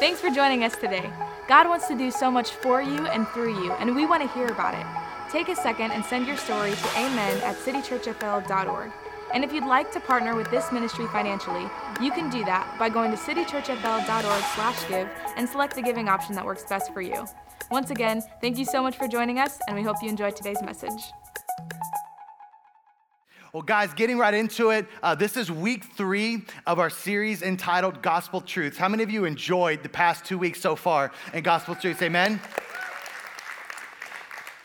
Thanks for joining us today. God wants to do so much for you and through you, and we want to hear about it. Take a second and send your story to amen at citychurchfl.org. And if you'd like to partner with this ministry financially, you can do that by going to citychurchfl.org/give and select the giving option that works best for you. Once again, thank you so much for joining us, and we hope you enjoyed today's message. Well, guys, getting right into it, uh, this is week three of our series entitled Gospel Truths. How many of you enjoyed the past two weeks so far in Gospel Truths? Amen?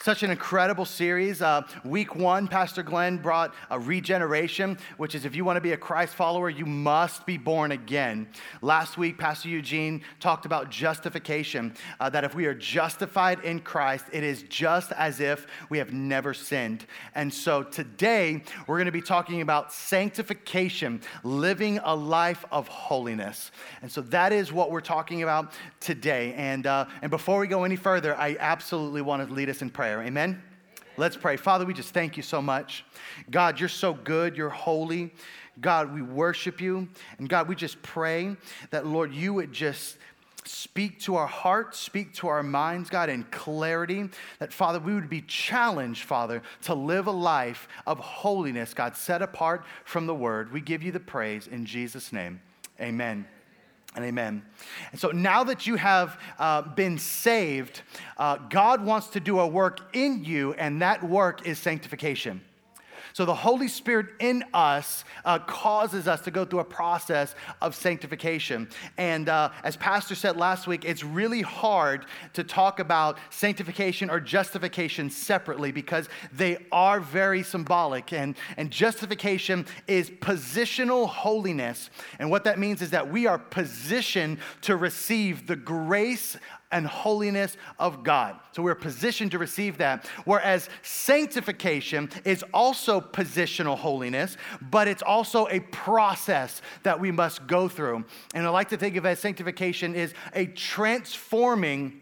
Such an incredible series. Uh, week one, Pastor Glenn brought a regeneration, which is if you want to be a Christ follower, you must be born again. Last week, Pastor Eugene talked about justification, uh, that if we are justified in Christ, it is just as if we have never sinned. And so today, we're going to be talking about sanctification, living a life of holiness. And so that is what we're talking about today. And, uh, and before we go any further, I absolutely want to lead us in prayer prayer. Amen? Let's pray. Father, we just thank you so much. God, you're so good. You're holy. God, we worship you. And God, we just pray that, Lord, you would just speak to our hearts, speak to our minds, God, in clarity. That, Father, we would be challenged, Father, to live a life of holiness, God, set apart from the word. We give you the praise in Jesus' name. Amen and amen. And so now that you have uh, been saved, uh, God wants to do a work in you, and that work is sanctification. So the Holy Spirit in us uh, causes us to go through a process of sanctification. And uh, as Pastor said last week, it's really hard to talk about sanctification or justification separately because they are very symbolic. And, and justification is positional holiness. And what that means is that we are positioned to receive the grace and holiness of God. So we're positioned to receive that. Whereas sanctification is also positional holiness, but it's also a process that we must go through. And I like to think of as sanctification is a transforming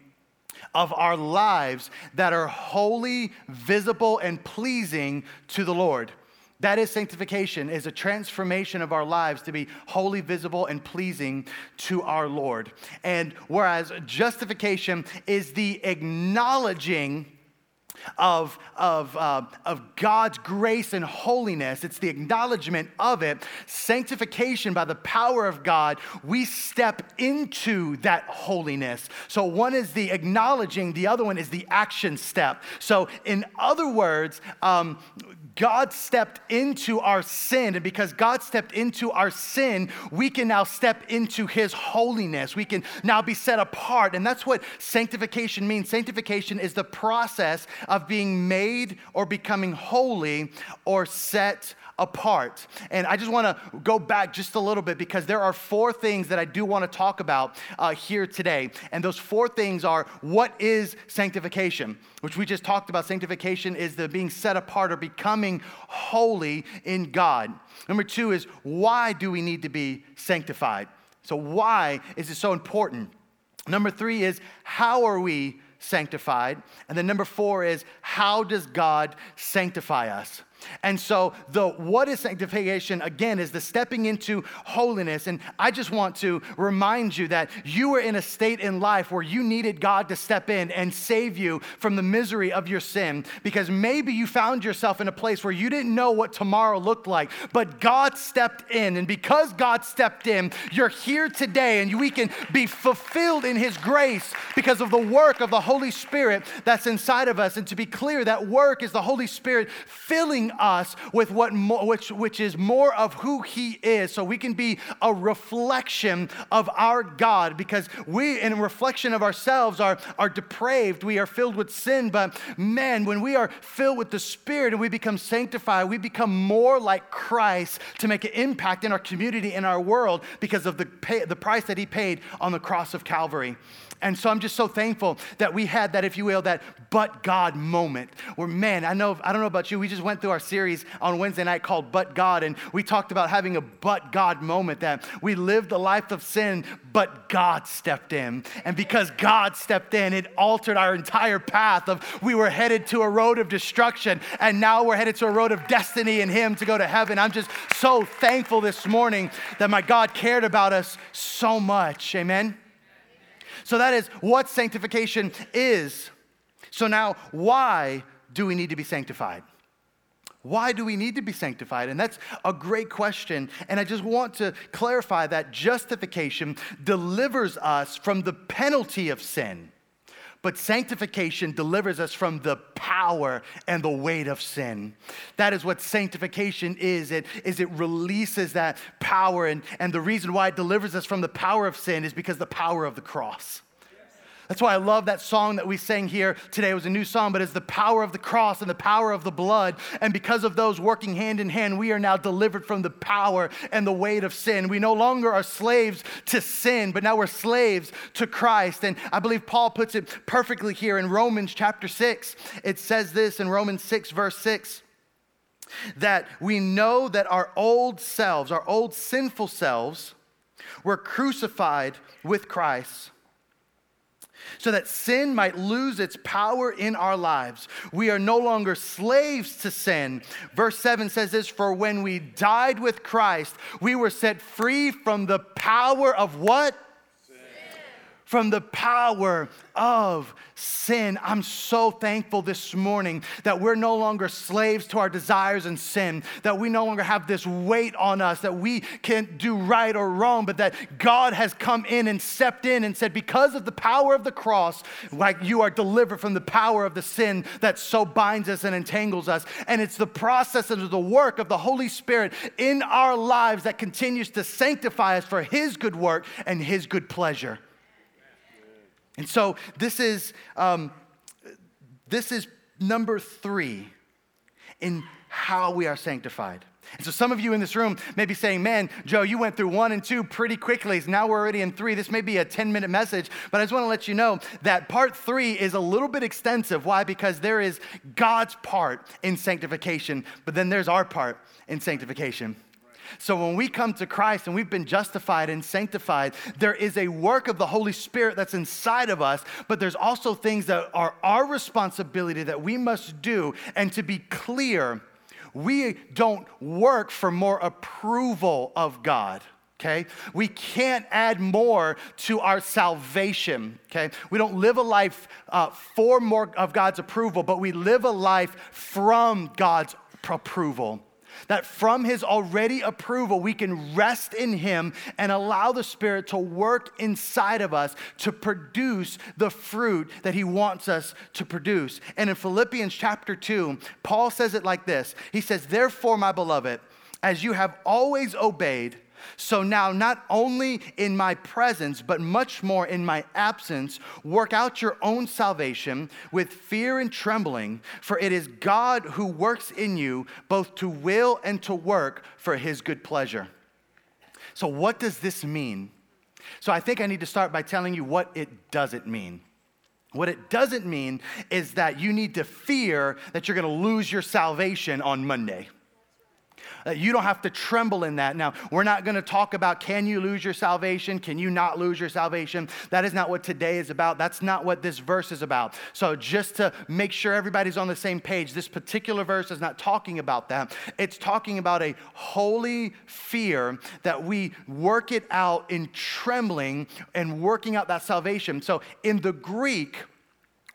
of our lives that are holy, visible, and pleasing to the Lord. That is sanctification, is a transformation of our lives to be wholly visible, and pleasing to our Lord. And whereas justification is the acknowledging of, of, uh, of God's grace and holiness. It's the acknowledgement of it. Sanctification, by the power of God, we step into that holiness. So one is the acknowledging, the other one is the action step. So, in other words, um, God stepped into our sin, and because God stepped into our sin, we can now step into His holiness. We can now be set apart. And that's what sanctification means. Sanctification is the process of being made or becoming holy or set apart. And I just want to go back just a little bit because there are four things that I do want to talk about uh, here today. And those four things are what is sanctification, which we just talked about. Sanctification is the being set apart or becoming holy in God. Number two is why do we need to be sanctified? So, why is it so important? Number three is how are we sanctified? And then number four is how does God sanctify us? And so, the what is sanctification again is the stepping into holiness. And I just want to remind you that you were in a state in life where you needed God to step in and save you from the misery of your sin because maybe you found yourself in a place where you didn't know what tomorrow looked like, but God stepped in. And because God stepped in, you're here today and we can be fulfilled in His grace because of the work of the Holy Spirit that's inside of us. And to be clear, that work is the Holy Spirit filling us with what more, which, which is more of who He is, so we can be a reflection of our God because we, in reflection of ourselves, are, are depraved. We are filled with sin. But man, when we are filled with the Spirit and we become sanctified, we become more like Christ to make an impact in our community, in our world, because of the, pay, the price that He paid on the cross of Calvary. And so I'm just so thankful that we had that, if you will, that but God moment where, man, I know, I don't know about you, we just went through our series on Wednesday night called But God, and we talked about having a but God moment that we lived a life of sin, but God stepped in. And because God stepped in, it altered our entire path of we were headed to a road of destruction, and now we're headed to a road of destiny in Him to go to heaven. I'm just so thankful this morning that my God cared about us so much. Amen. So that is what sanctification is. So now, why do we need to be sanctified? Why do we need to be sanctified? And that's a great question. And I just want to clarify that justification delivers us from the penalty of sin. But sanctification delivers us from the power and the weight of sin. That is what sanctification is. It is it releases that power. And, and the reason why it delivers us from the power of sin is because the power of the cross. That's why I love that song that we sang here today. It was a new song, but it's the power of the cross and the power of the blood. And because of those working hand in hand, we are now delivered from the power and the weight of sin. We no longer are slaves to sin, but now we're slaves to Christ. And I believe Paul puts it perfectly here in Romans chapter 6. It says this in Romans 6, verse 6 that we know that our old selves, our old sinful selves, were crucified with Christ so that sin might lose its power in our lives. We are no longer slaves to sin. Verse 7 says this For when we died with Christ, we were set free from the power of what? From the power of sin. I'm so thankful this morning that we're no longer slaves to our desires and sin, that we no longer have this weight on us, that we can't do right or wrong, but that God has come in and stepped in and said, because of the power of the cross, like you are delivered from the power of the sin that so binds us and entangles us. And it's the process and the work of the Holy Spirit in our lives that continues to sanctify us for His good work and His good pleasure. And so this is, um, this is number three in how we are sanctified. And so some of you in this room may be saying, Man, Joe, you went through one and two pretty quickly. Now we're already in three. This may be a 10 minute message, but I just want to let you know that part three is a little bit extensive. Why? Because there is God's part in sanctification, but then there's our part in sanctification. So when we come to Christ and we've been justified and sanctified, there is a work of the Holy Spirit that's inside of us, but there's also things that are our responsibility that we must do. And to be clear, we don't work for more approval of God okay? We can't add more to our salvation, okay? We don't live a life uh, for more of God's approval, but we live a life from God's approval. That from his already approval, we can rest in him and allow the Spirit to work inside of us to produce the fruit that he wants us to produce. And in Philippians chapter 2, Paul says it like this He says, Therefore, my beloved, as you have always obeyed, so now, not only in my presence, but much more in my absence, work out your own salvation with fear and trembling, for it is God who works in you both to will and to work for his good pleasure. So, what does this mean? So, I think I need to start by telling you what it doesn't mean. What it doesn't mean is that you need to fear that you're going to lose your salvation on Monday. Uh, you don't have to tremble in that. Now, we're not going to talk about can you lose your salvation? Can you not lose your salvation? That is not what today is about. That's not what this verse is about. So, just to make sure everybody's on the same page, this particular verse is not talking about that. It's talking about a holy fear that we work it out in trembling and working out that salvation. So, in the Greek,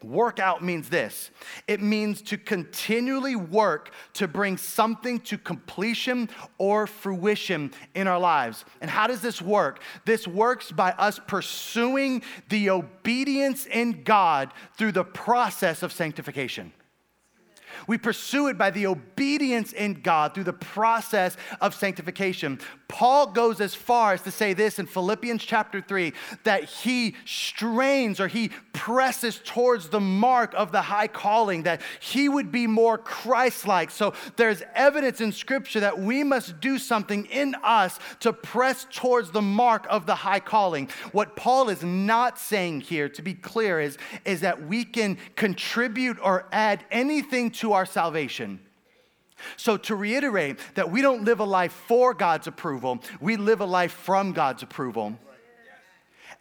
Workout means this it means to continually work to bring something to completion or fruition in our lives. And how does this work? This works by us pursuing the obedience in God through the process of sanctification. We pursue it by the obedience in God through the process of sanctification. Paul goes as far as to say this in Philippians chapter 3 that he strains or he presses towards the mark of the high calling, that he would be more Christ like. So there's evidence in Scripture that we must do something in us to press towards the mark of the high calling. What Paul is not saying here, to be clear, is, is that we can contribute or add anything to our salvation. So, to reiterate, that we don't live a life for God's approval, we live a life from God's approval.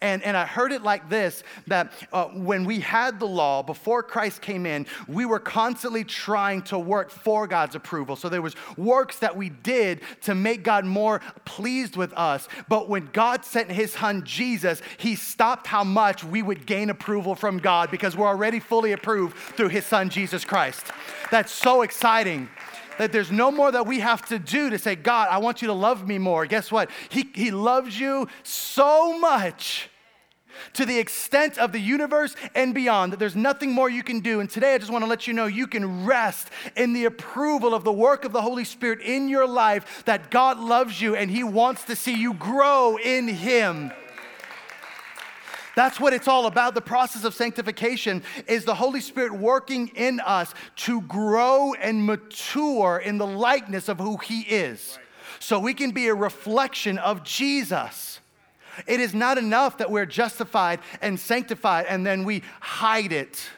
And, and I heard it like this that uh, when we had the law, before Christ came in, we were constantly trying to work for God's approval. So there was works that we did to make God more pleased with us. But when God sent his son Jesus, he stopped how much we would gain approval from God because we're already fully approved through his son Jesus Christ. That's so exciting that there's no more that we have to do to say, God, I want you to love me more. Guess what? He, he loves you so much to the extent of the universe and beyond, that there's nothing more you can do. And today I just want to let you know you can rest in the approval of the work of the Holy Spirit in your life, that God loves you and He wants to see you grow in Him. That's what it's all about. The process of sanctification is the Holy Spirit working in us to grow and mature in the likeness of who He is. So we can be a reflection of Jesus. It is not enough that we're justified and sanctified and then we hide it.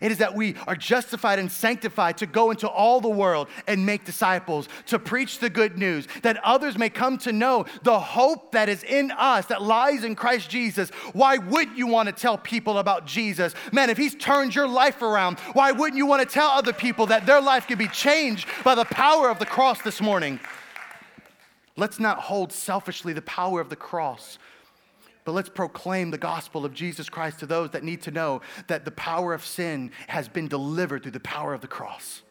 It is that we are justified and sanctified to go into all the world and make disciples, to preach the good news, that others may come to know the hope that is in us, that lies in Christ Jesus. Why wouldn't you want to tell people about Jesus? Man, if He's turned your life around, why wouldn't you want to tell other people that their life could be changed by the power of the cross this morning? Let's not hold selfishly the power of the cross but let's proclaim the gospel of Jesus Christ to those that need to know that the power of sin has been delivered through the power of the cross.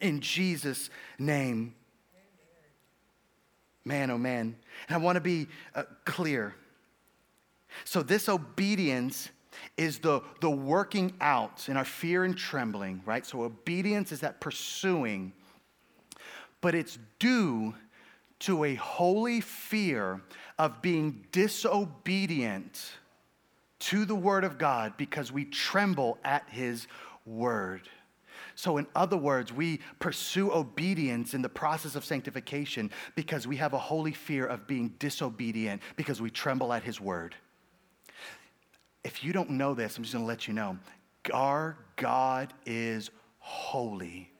In Jesus' name. Man, oh man. And I want to be uh, clear. So, this obedience is the, the working out in our fear and trembling, right? So, obedience is that pursuing, but it's due to a holy fear of being disobedient to the word of God because we tremble at his word. So, in other words, we pursue obedience in the process of sanctification because we have a holy fear of being disobedient because we tremble at his word. If you don't know this, I'm just gonna let you know our God is holy.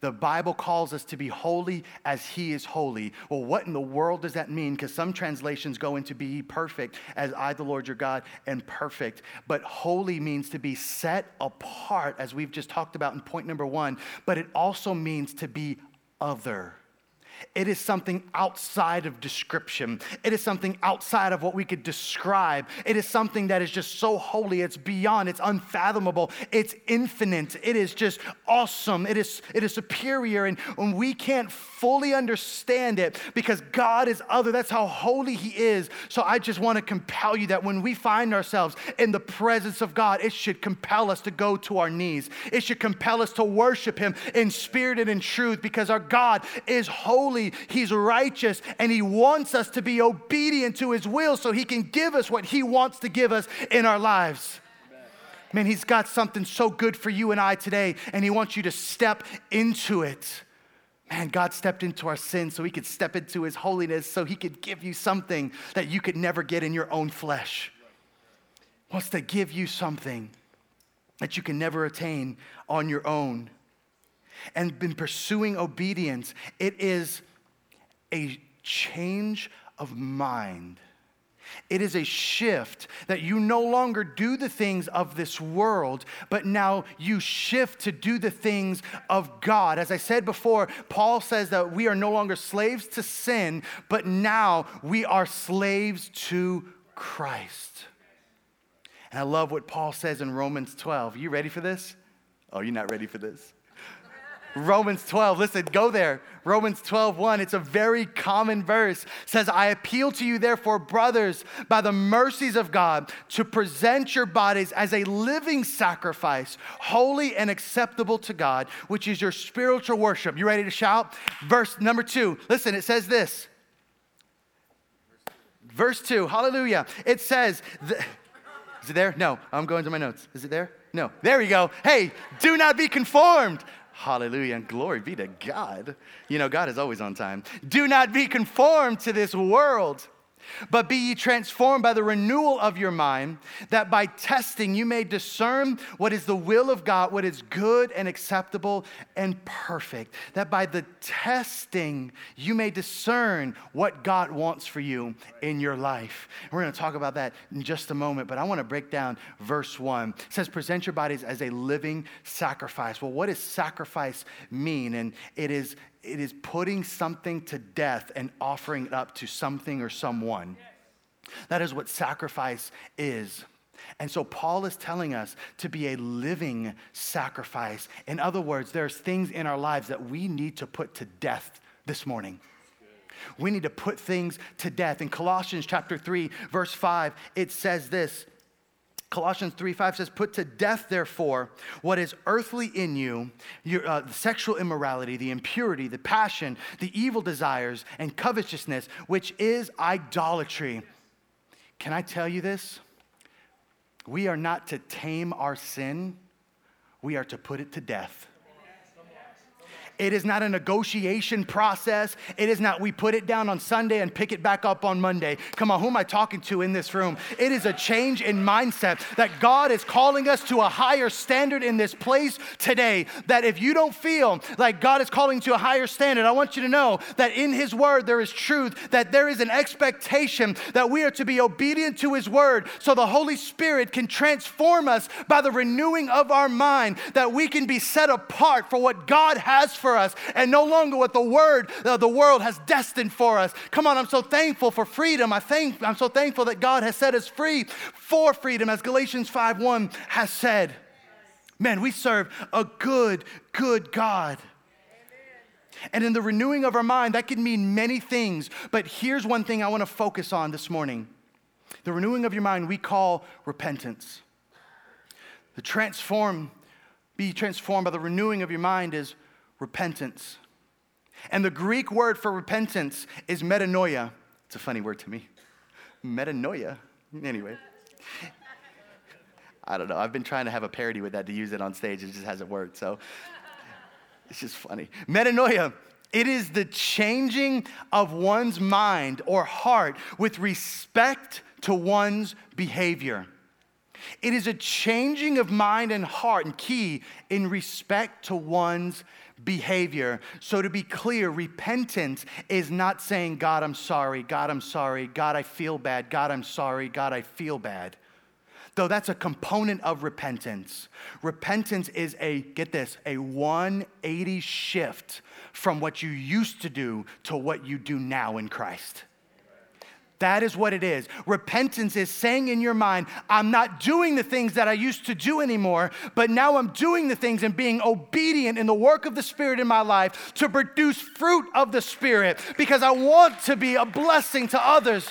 The Bible calls us to be holy as He is holy. Well, what in the world does that mean? Because some translations go into be perfect as I, the Lord your God, am perfect. But holy means to be set apart, as we've just talked about in point number one. But it also means to be other. It is something outside of description. It is something outside of what we could describe. It is something that is just so holy. It's beyond, it's unfathomable, it's infinite. It is just awesome. It is, it is superior. And we can't fully understand it because God is other, that's how holy He is. So I just want to compel you that when we find ourselves in the presence of God, it should compel us to go to our knees. It should compel us to worship Him in spirit and in truth because our God is holy holy, He's righteous, and He wants us to be obedient to His will so He can give us what He wants to give us in our lives. Man, He's got something so good for you and I today, and He wants you to step into it. Man, God stepped into our sin so He could step into His holiness, so He could give you something that you could never get in your own flesh. Wants to give you something that you can never attain on your own and been pursuing obedience, it is a change of mind. It is a shift that you no longer do the things of this world, but now you shift to do the things of God. As I said before, Paul says that we are no longer slaves to sin, but now we are slaves to Christ. And I love what Paul says in Romans 12. You ready for this? Oh, you're not ready for this? Romans 12. Listen, go there. Romans 12, 1. It's a very common verse. It says, I appeal to you, therefore, brothers, by the mercies of God, to present your bodies as a living sacrifice, holy and acceptable to God, which is your spiritual worship. You ready to shout? Verse number two. Listen, it says this. Verse 2, hallelujah. It says, is it there? No, I'm going to my notes. Is it there? No. There we go. Hey, do not be conformed Hallelujah. And glory be to God. You know, God is always on time. Do not be conformed to this world, But be ye transformed by the renewal of your mind, that by testing you may discern what is the will of God, what is good and acceptable and perfect. That by the testing you may discern what God wants for you in your life. We're going to talk about that in just a moment, but I want to break down verse one. It says, Present your bodies as a living sacrifice. Well, what does sacrifice mean? And it is it is putting something to death and offering it up to something or someone. That is what sacrifice is. And so Paul is telling us to be a living sacrifice. In other words, there's things in our lives that we need to put to death this morning. We need to put things to death. In Colossians chapter 3, verse 5, it says this Colossians 3 5 says, Put to death, therefore, what is earthly in you your, uh, sexual immorality, the impurity, the passion, the evil desires, and covetousness, which is idolatry. Can I tell you this? We are not to tame our sin, we are to put it to death. It is not a negotiation process. It is not we put it down on Sunday and pick it back up on Monday. Come on, who am I talking to in this room? It is a change in mindset that God is calling us to a higher standard in this place today. That if you don't feel like God is calling to a higher standard, I want you to know that in His Word there is truth, that there is an expectation that we are to be obedient to His Word so the Holy Spirit can transform us by the renewing of our mind, that we can be set apart for what God has for for us and no longer what the word uh, the world has destined for us. Come on, I'm so thankful for freedom. I think I'm so thankful that God has set us free for freedom as Galatians 5:1 has said. Man, we serve a good good God. And in the renewing of our mind, that can mean many things. But here's one thing I want to focus on this morning the renewing of your mind we call repentance. The transform, be transformed by the renewing of your mind is repentance. And the Greek word for repentance is metanoia. It's a funny word to me. Metanoia. Anyway. I don't know. I've been trying to have a parody with that to use it on stage. It just hasn't worked. So it's just funny. Metanoia. It is the changing of one's mind or heart with respect to one's behavior. It is a changing of mind and heart and key in respect to one's behavior. So, to be clear, repentance is not saying, God, I'm sorry, God, I'm sorry, God, I feel bad, God, I'm sorry, God, I feel bad. Though that's a component of repentance. Repentance is a, get this, a 180 shift from what you used to do to what you do now in Christ. That is what it is. Repentance is saying in your mind, I'm not doing the things that I used to do anymore, but now I'm doing the things and being obedient in the work of the Spirit in my life to produce fruit of the Spirit because I want to be a blessing to others.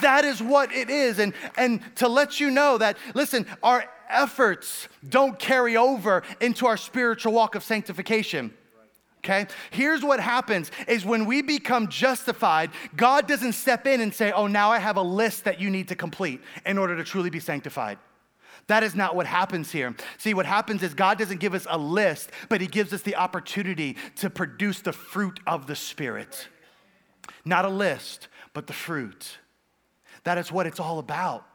That is what it is. And, and to let you know that, listen, our efforts don't carry over into our spiritual walk of sanctification okay here's what happens is when we become justified god doesn't step in and say oh now i have a list that you need to complete in order to truly be sanctified that is not what happens here. See, what happens is God doesn't give us a list, but He gives us the opportunity to produce the fruit of the Spirit. Not a list, but the fruit. That is what it's all about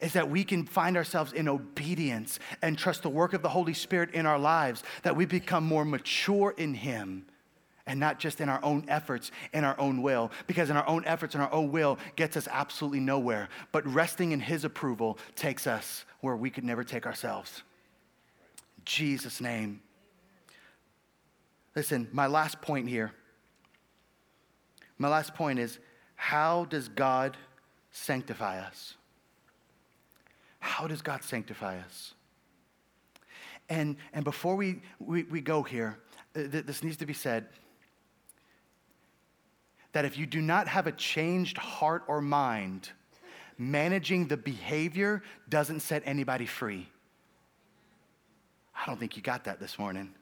is that we can find ourselves in obedience and trust the work of the Holy Spirit in our lives, that we become more mature in Him and not just in our own efforts in our own will. Because in our own efforts and our own will gets us absolutely nowhere. But resting in his approval takes us where we could never take ourselves. Jesus name. Listen my last point here. My last point is how does god sanctify us how does God sanctify us? And, and before we, we, we go here, uh, th- this needs to be said that if you do not have a changed heart or mind, managing the behavior doesn't set anybody free. I don't think you got that this morning.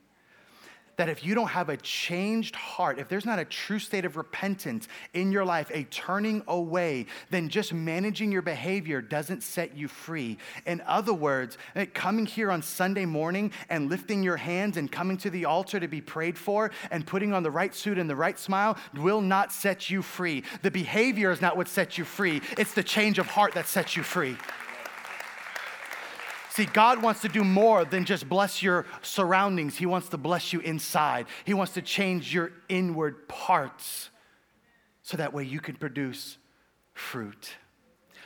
That if you don't have a changed heart, if there's not a true state of repentance in your life, a turning away, then just managing your behavior doesn't set you free. In other words, eh, coming here on Sunday morning and lifting your hands and coming to the altar to be prayed for and putting on the right suit and the right smile will not set you free. The behavior is not what sets you free, it's the change of heart that sets you free. See, God wants to do more than just bless your surroundings. He wants to bless you inside. He wants to change your inward parts so that way you can produce fruit.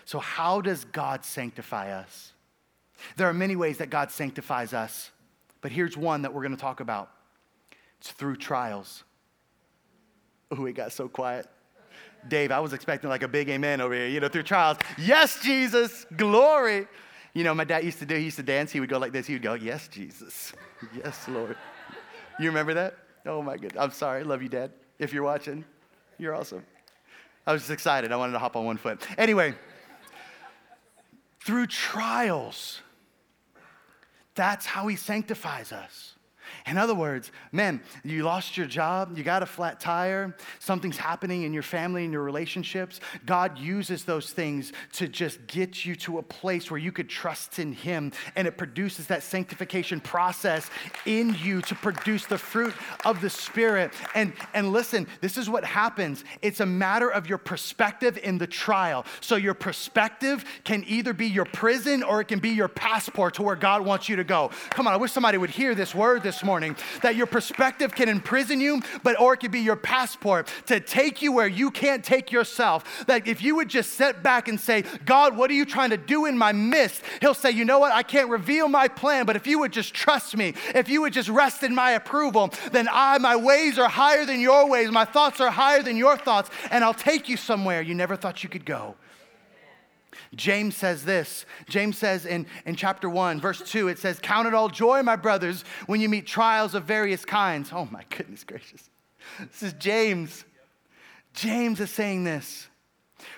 So, how does God sanctify us? There are many ways that God sanctifies us, but here's one that we're going to talk about it's through trials. Oh, it got so quiet. Dave, I was expecting like a big amen over here, you know, through trials. Yes, Jesus, glory. You know, my dad used to do, he used to dance. He would go like this. He would go, Yes, Jesus. Yes, Lord. You remember that? Oh, my goodness. I'm sorry. Love you, Dad. If you're watching, you're awesome. I was just excited. I wanted to hop on one foot. Anyway, through trials, that's how he sanctifies us. In other words, man, you lost your job, you got a flat tire, something's happening in your family and your relationships. God uses those things to just get you to a place where you could trust in Him, and it produces that sanctification process in you to produce the fruit of the Spirit. And, and listen, this is what happens it's a matter of your perspective in the trial. So, your perspective can either be your prison or it can be your passport to where God wants you to go. Come on, I wish somebody would hear this word this morning that your perspective can imprison you, but or it could be your passport to take you where you can't take yourself. That if you would just sit back and say, God, what are you trying to do in my midst? He'll say, You know what? I can't reveal my plan, but if you would just trust me, if you would just rest in my approval, then I, my ways are higher than your ways, my thoughts are higher than your thoughts, and I'll take you somewhere you never thought you could go. James says this. James says in, in chapter 1, verse 2, it says, Count it all joy, my brothers, when you meet trials of various kinds. Oh my goodness gracious. This is James. James is saying this.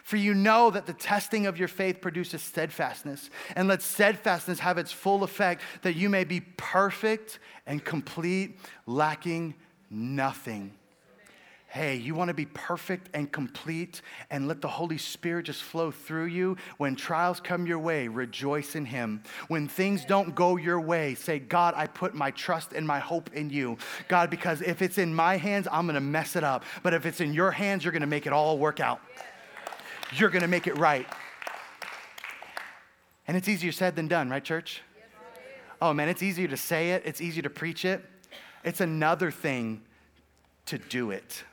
For you know that the testing of your faith produces steadfastness, and let steadfastness have its full effect, that you may be perfect and complete, lacking nothing hey, you want to be perfect and complete and let the Holy Spirit just flow through you. When trials come your way, rejoice in Him. When things don't go your way, say, God, I put my trust and my hope in you. God, because if it's in my hands, I'm going to mess it up. But if it's in your hands, you're going to make it all work out. You're going to make it right. And it's easier said than done, right, church? Oh man, it's easier to say it, it's easier to preach it. It's another thing to do it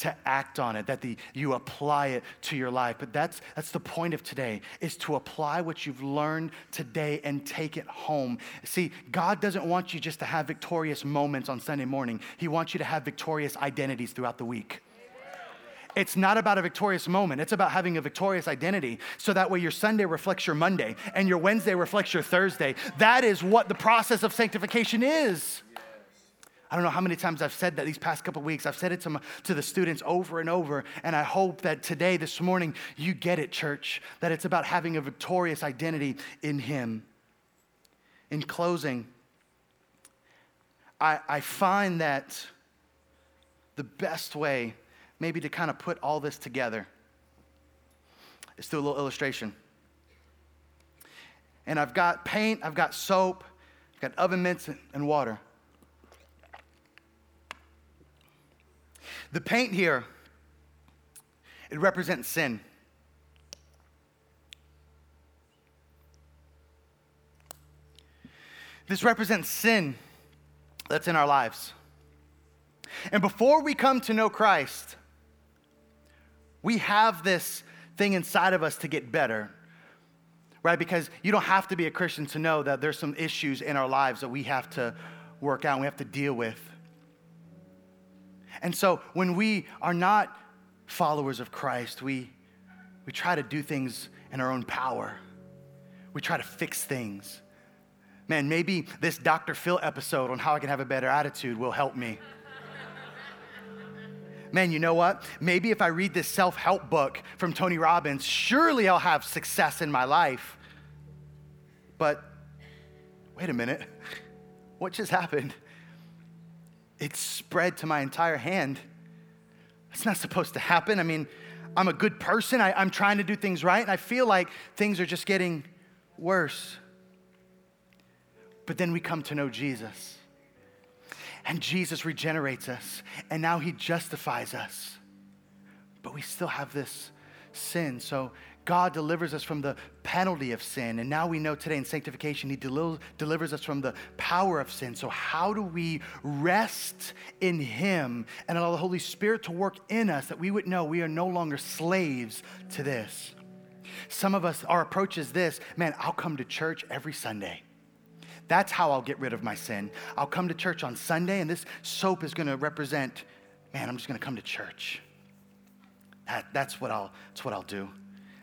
to act on it, that the, you apply it to your life. But that's, that's the point of today, is to apply what you've learned today and take it home. See, God doesn't want you just to have victorious moments on Sunday morning. He wants you to have victorious identities throughout the week. It's not about a victorious moment. It's about having a victorious identity. So that way your Sunday reflects your Monday and your Wednesday reflects your Thursday. That is what the process of sanctification is. I don't know how many times I've said that these past couple weeks. I've said it to, my, to the students over and over. And I hope that today, this morning, you get it, church, that it's about having a victorious identity in Him. In closing, I, I find that the best way, maybe to kind of put all this together, is through a little illustration. And I've got paint, I've got soap, I've got oven mitts and water. The paint here, it represents sin. This represents sin that's in our lives. And before we come to know Christ, we have this thing inside of us to get better, right? Because you don't have to be a Christian to know that there's some issues in our lives that we have to work out, and we have to deal with. And so when we are not followers of Christ, we, we try to do things in our own power. We try to fix things. Man, maybe this Dr. Phil episode on how I can have a better attitude will help me. Man, you know what? Maybe if I read this self help book from Tony Robbins, surely I'll have success in my life. But wait a minute. What just happened? It spread to my entire hand. It's not supposed to happen. I mean, I'm a good person. I, am trying to do things right, and I feel like things are just getting worse. But then we come to know Jesus, and Jesus regenerates us, and now He justifies us. But we still have this sin. So God delivers us from the penalty of sin. And now we know today in sanctification, He del- delivers us from the power of sin. So, how do we rest in Him and allow the Holy Spirit to work in us that we would know we are no longer slaves to this? Some of us, our approach is this man, I'll come to church every Sunday. That's how I'll get rid of my sin. I'll come to church on Sunday, and this soap is going to represent, man, I'm just going to come to church. That, that's, what I'll, that's what I'll do.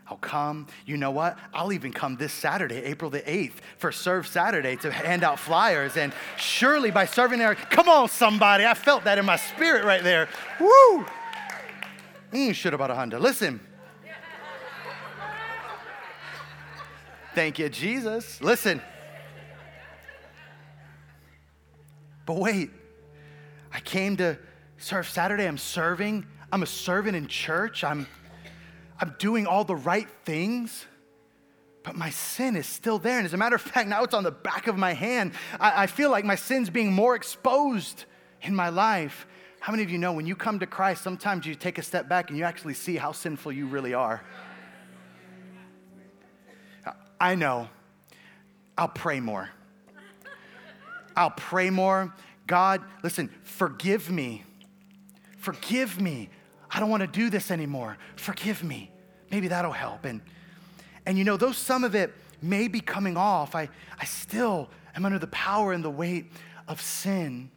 I'll come. You know what? I'll even come this Saturday, April the 8th, for Serve Saturday to hand out flyers. And surely by serving there, come on, somebody. I felt that in my spirit right there. Woo! Mm, should have bought a Honda. Listen. Thank you, Jesus. Listen. But wait, I came to serve Saturday. I'm serving. I'm a servant in church. I'm I'm doing all the right things, but my sin is still there. And as a matter of fact, now it's on the back of my hand. I, I feel like my sin's being more exposed in my life. How many of you know when you come to Christ, sometimes you take a step back and you actually see how sinful you really are? I know. I'll pray more. I'll pray more. God, listen, forgive me. Forgive me. I don't want to do this anymore. Forgive me. Maybe that'll help. And, and you know, though some of it may be coming off, I, I still am under the power and the weight of sin.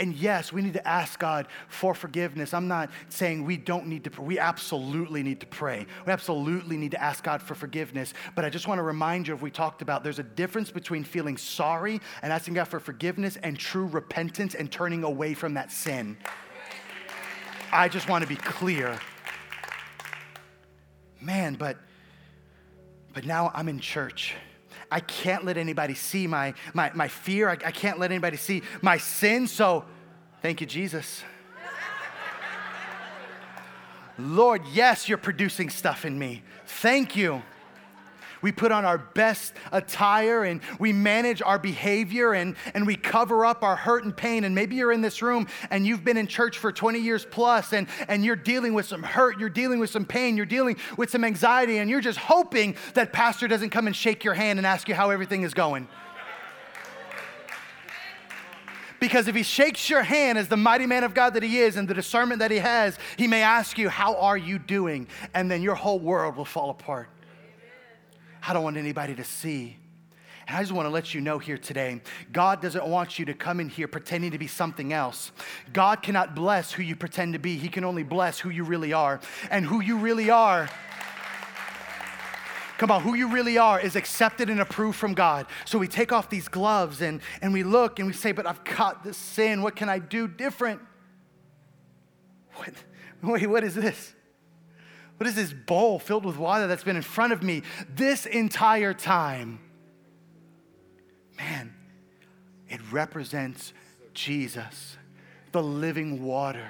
And yes, we need to ask God for forgiveness. I'm not saying we don't need to pray. We absolutely need to pray. We absolutely need to ask God for forgiveness. But I just want to remind you of we talked about there's a difference between feeling sorry and asking God for forgiveness and true repentance and turning away from that sin. I just want to be clear. Man, but but now I'm in church. I can't let anybody see my, my, my fear. I, I can't let anybody see my sin. So, thank you, Jesus. Lord, yes, you're producing stuff in me. Thank you. We put on our best attire and we manage our behavior and, and we cover up our hurt and pain. And maybe you're in this room and you've been in church for 20 years plus and, and you're dealing with some hurt, you're dealing with some pain, you're dealing with some anxiety, and you're just hoping that Pastor doesn't come and shake your hand and ask you how everything is going. Because if he shakes your hand as the mighty man of God that he is and the discernment that he has, he may ask you, How are you doing? And then your whole world will fall apart. I don't want anybody to see. And I just want to let you know here today God doesn't want you to come in here pretending to be something else. God cannot bless who you pretend to be, He can only bless who you really are. And who you really are. Come on, who you really are is accepted and approved from God. So we take off these gloves and, and we look and we say, But I've got this sin. What can I do different? What, wait, what is this? What is this bowl filled with water that's been in front of me this entire time? Man, it represents Jesus, the living water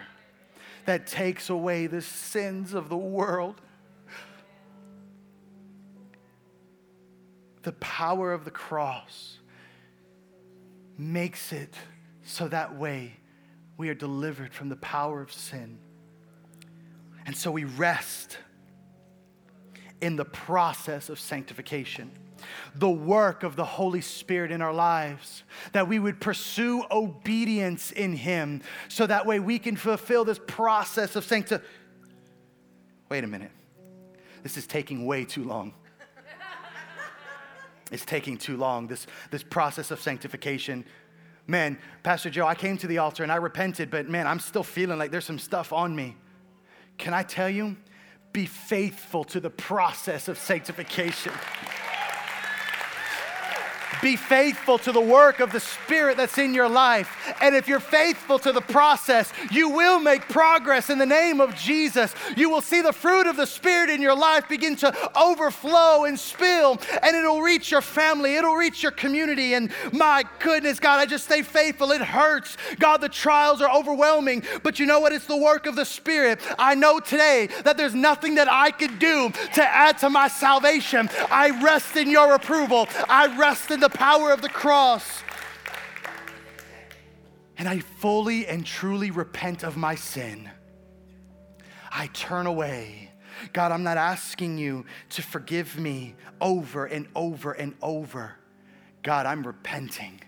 that takes away the sins of the world. The power of the cross makes it so that way we are delivered from the power of sin. And so we rest in the process of sanctification, the work of the Holy Spirit in our lives, that we would pursue obedience in Him so that way we can fulfill this process of sanctification. Wait a minute. This is taking way too long. It's taking too long, this, this process of sanctification. Man, Pastor Joe, I came to the altar and I repented, but man, I'm still feeling like there's some stuff on me. Can I tell you? Be faithful to the process of sanctification. Be faithful to the work of the Spirit that's in your life. And if you're faithful to the process, you will make progress in the name of Jesus. You will see the fruit of the Spirit in your life begin to overflow and spill, and it'll reach your family, it'll reach your community. And my goodness, God, I just stay faithful. It hurts. God, the trials are overwhelming, but you know what? It's the work of the Spirit. I know today that there's nothing that I could do to add to my salvation. I rest in your approval, I rest in the power of the cross. And I fully and truly repent of my sin. I turn away. God, I'm not asking you to forgive me over and over and over. God, I'm repenting.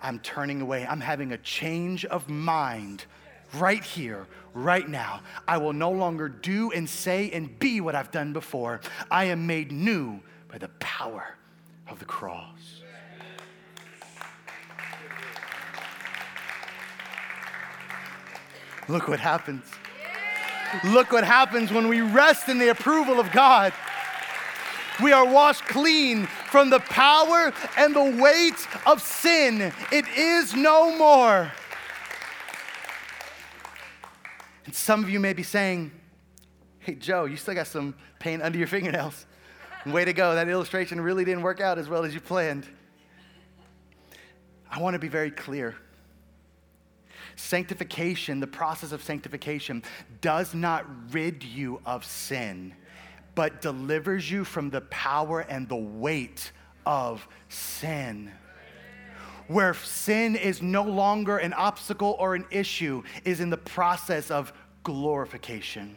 I'm turning away. I'm having a change of mind right here, right now. I will no longer do and say and be what I've done before. I am made new by the power of the cross. Look what happens. Look what happens when we rest in the approval of God. We are washed clean from the power and the weight of sin. It is no more. And some of you may be saying, Hey, Joe, you still got some paint under your fingernails. Way to go. That illustration really didn't work out as well as you planned. I want to be very clear. Sanctification, the process of sanctification, does not rid you of sin, but delivers you from the power and the weight of sin. Where sin is no longer an obstacle or an issue is in the process of glorification,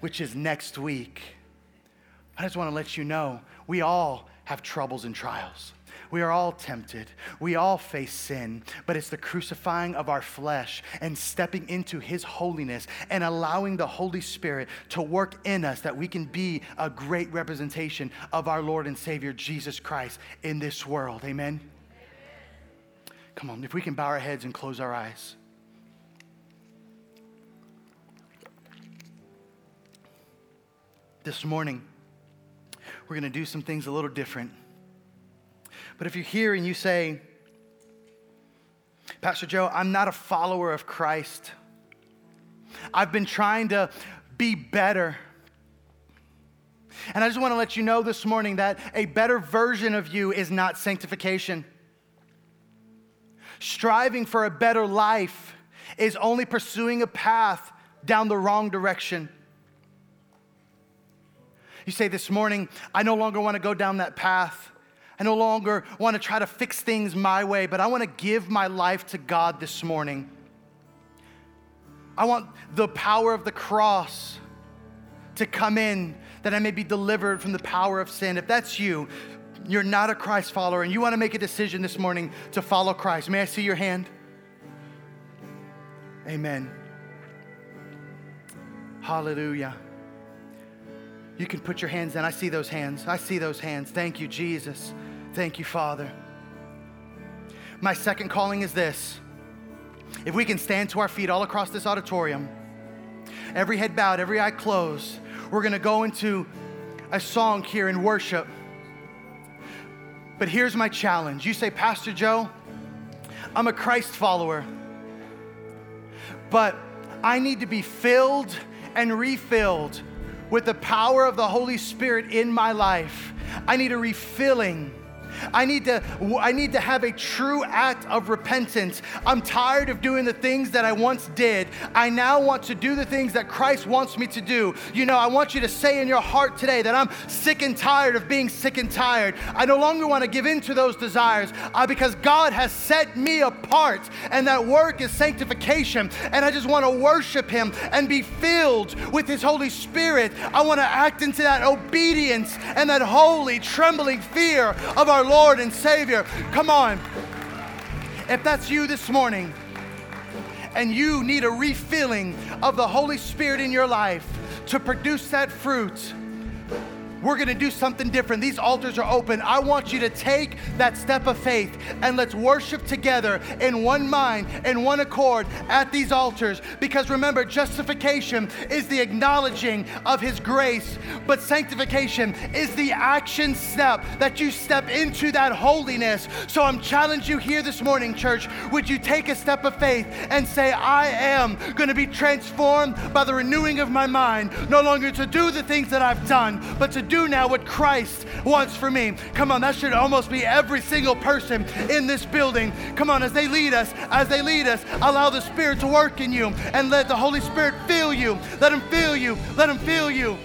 which is next week. I just want to let you know we all have troubles and trials. We are all tempted. We all face sin, but it's the crucifying of our flesh and stepping into His holiness and allowing the Holy Spirit to work in us that we can be a great representation of our Lord and Savior Jesus Christ in this world. Amen? Come on, if we can bow our heads and close our eyes. This morning, we're going to do some things a little different. But if you're here and you say, Pastor Joe, I'm not a follower of Christ, I've been trying to be better. And I just want to let you know this morning that a better version of you is not sanctification. Striving for a better life is only pursuing a path down the wrong direction. You say this morning, I no longer want to go down that path. I no longer want to try to fix things my way, but I want to give my life to God this morning. I want the power of the cross to come in that I may be delivered from the power of sin. If that's you, you're not a Christ follower and you want to make a decision this morning to follow Christ. May I see your hand? Amen. Hallelujah. You can put your hands down. I see those hands. I see those hands. Thank you, Jesus. Thank you, Father. My second calling is this. If we can stand to our feet all across this auditorium, every head bowed, every eye closed, we're going to go into a song here in worship. But here's my challenge. You say, Pastor Joe, I'm a Christ follower, but I need to be filled and refilled with the power of the Holy Spirit in my life. I need a refilling. I need to I need to have a true act of repentance. I'm tired of doing the things that I once did. I now want to do the things that Christ wants me to do. You know, I want you to say in your heart today that I'm sick and tired of being sick and tired. I no longer want to give in to those desires uh, because God has set me apart and that work is sanctification and I just want to worship him and be filled with his Holy Spirit. I want to act into that obedience and that holy trembling fear of our Lord and Savior. Come on. If that's you this morning and you need a refilling of the Holy Spirit in your life to produce that fruit, we're going to do something different. These altars are open. I want you to take that step of faith and let's worship together in one mind, in one accord at these altars. Because remember, justification is the acknowledging of His grace, but sanctification is the action step that you step into that holiness. So I'm challenging you here this morning, church. Would you take a step of faith and say, I am going to be transformed by the renewing of my mind, no longer to do the things that I've done, but to do now what Christ wants for me? Come on, that should almost be every single person in this building. Come on, as they lead us, as they lead us, allow the Spirit to work in you and let the Holy Spirit fill you. Let Him fill you. Let Him fill you.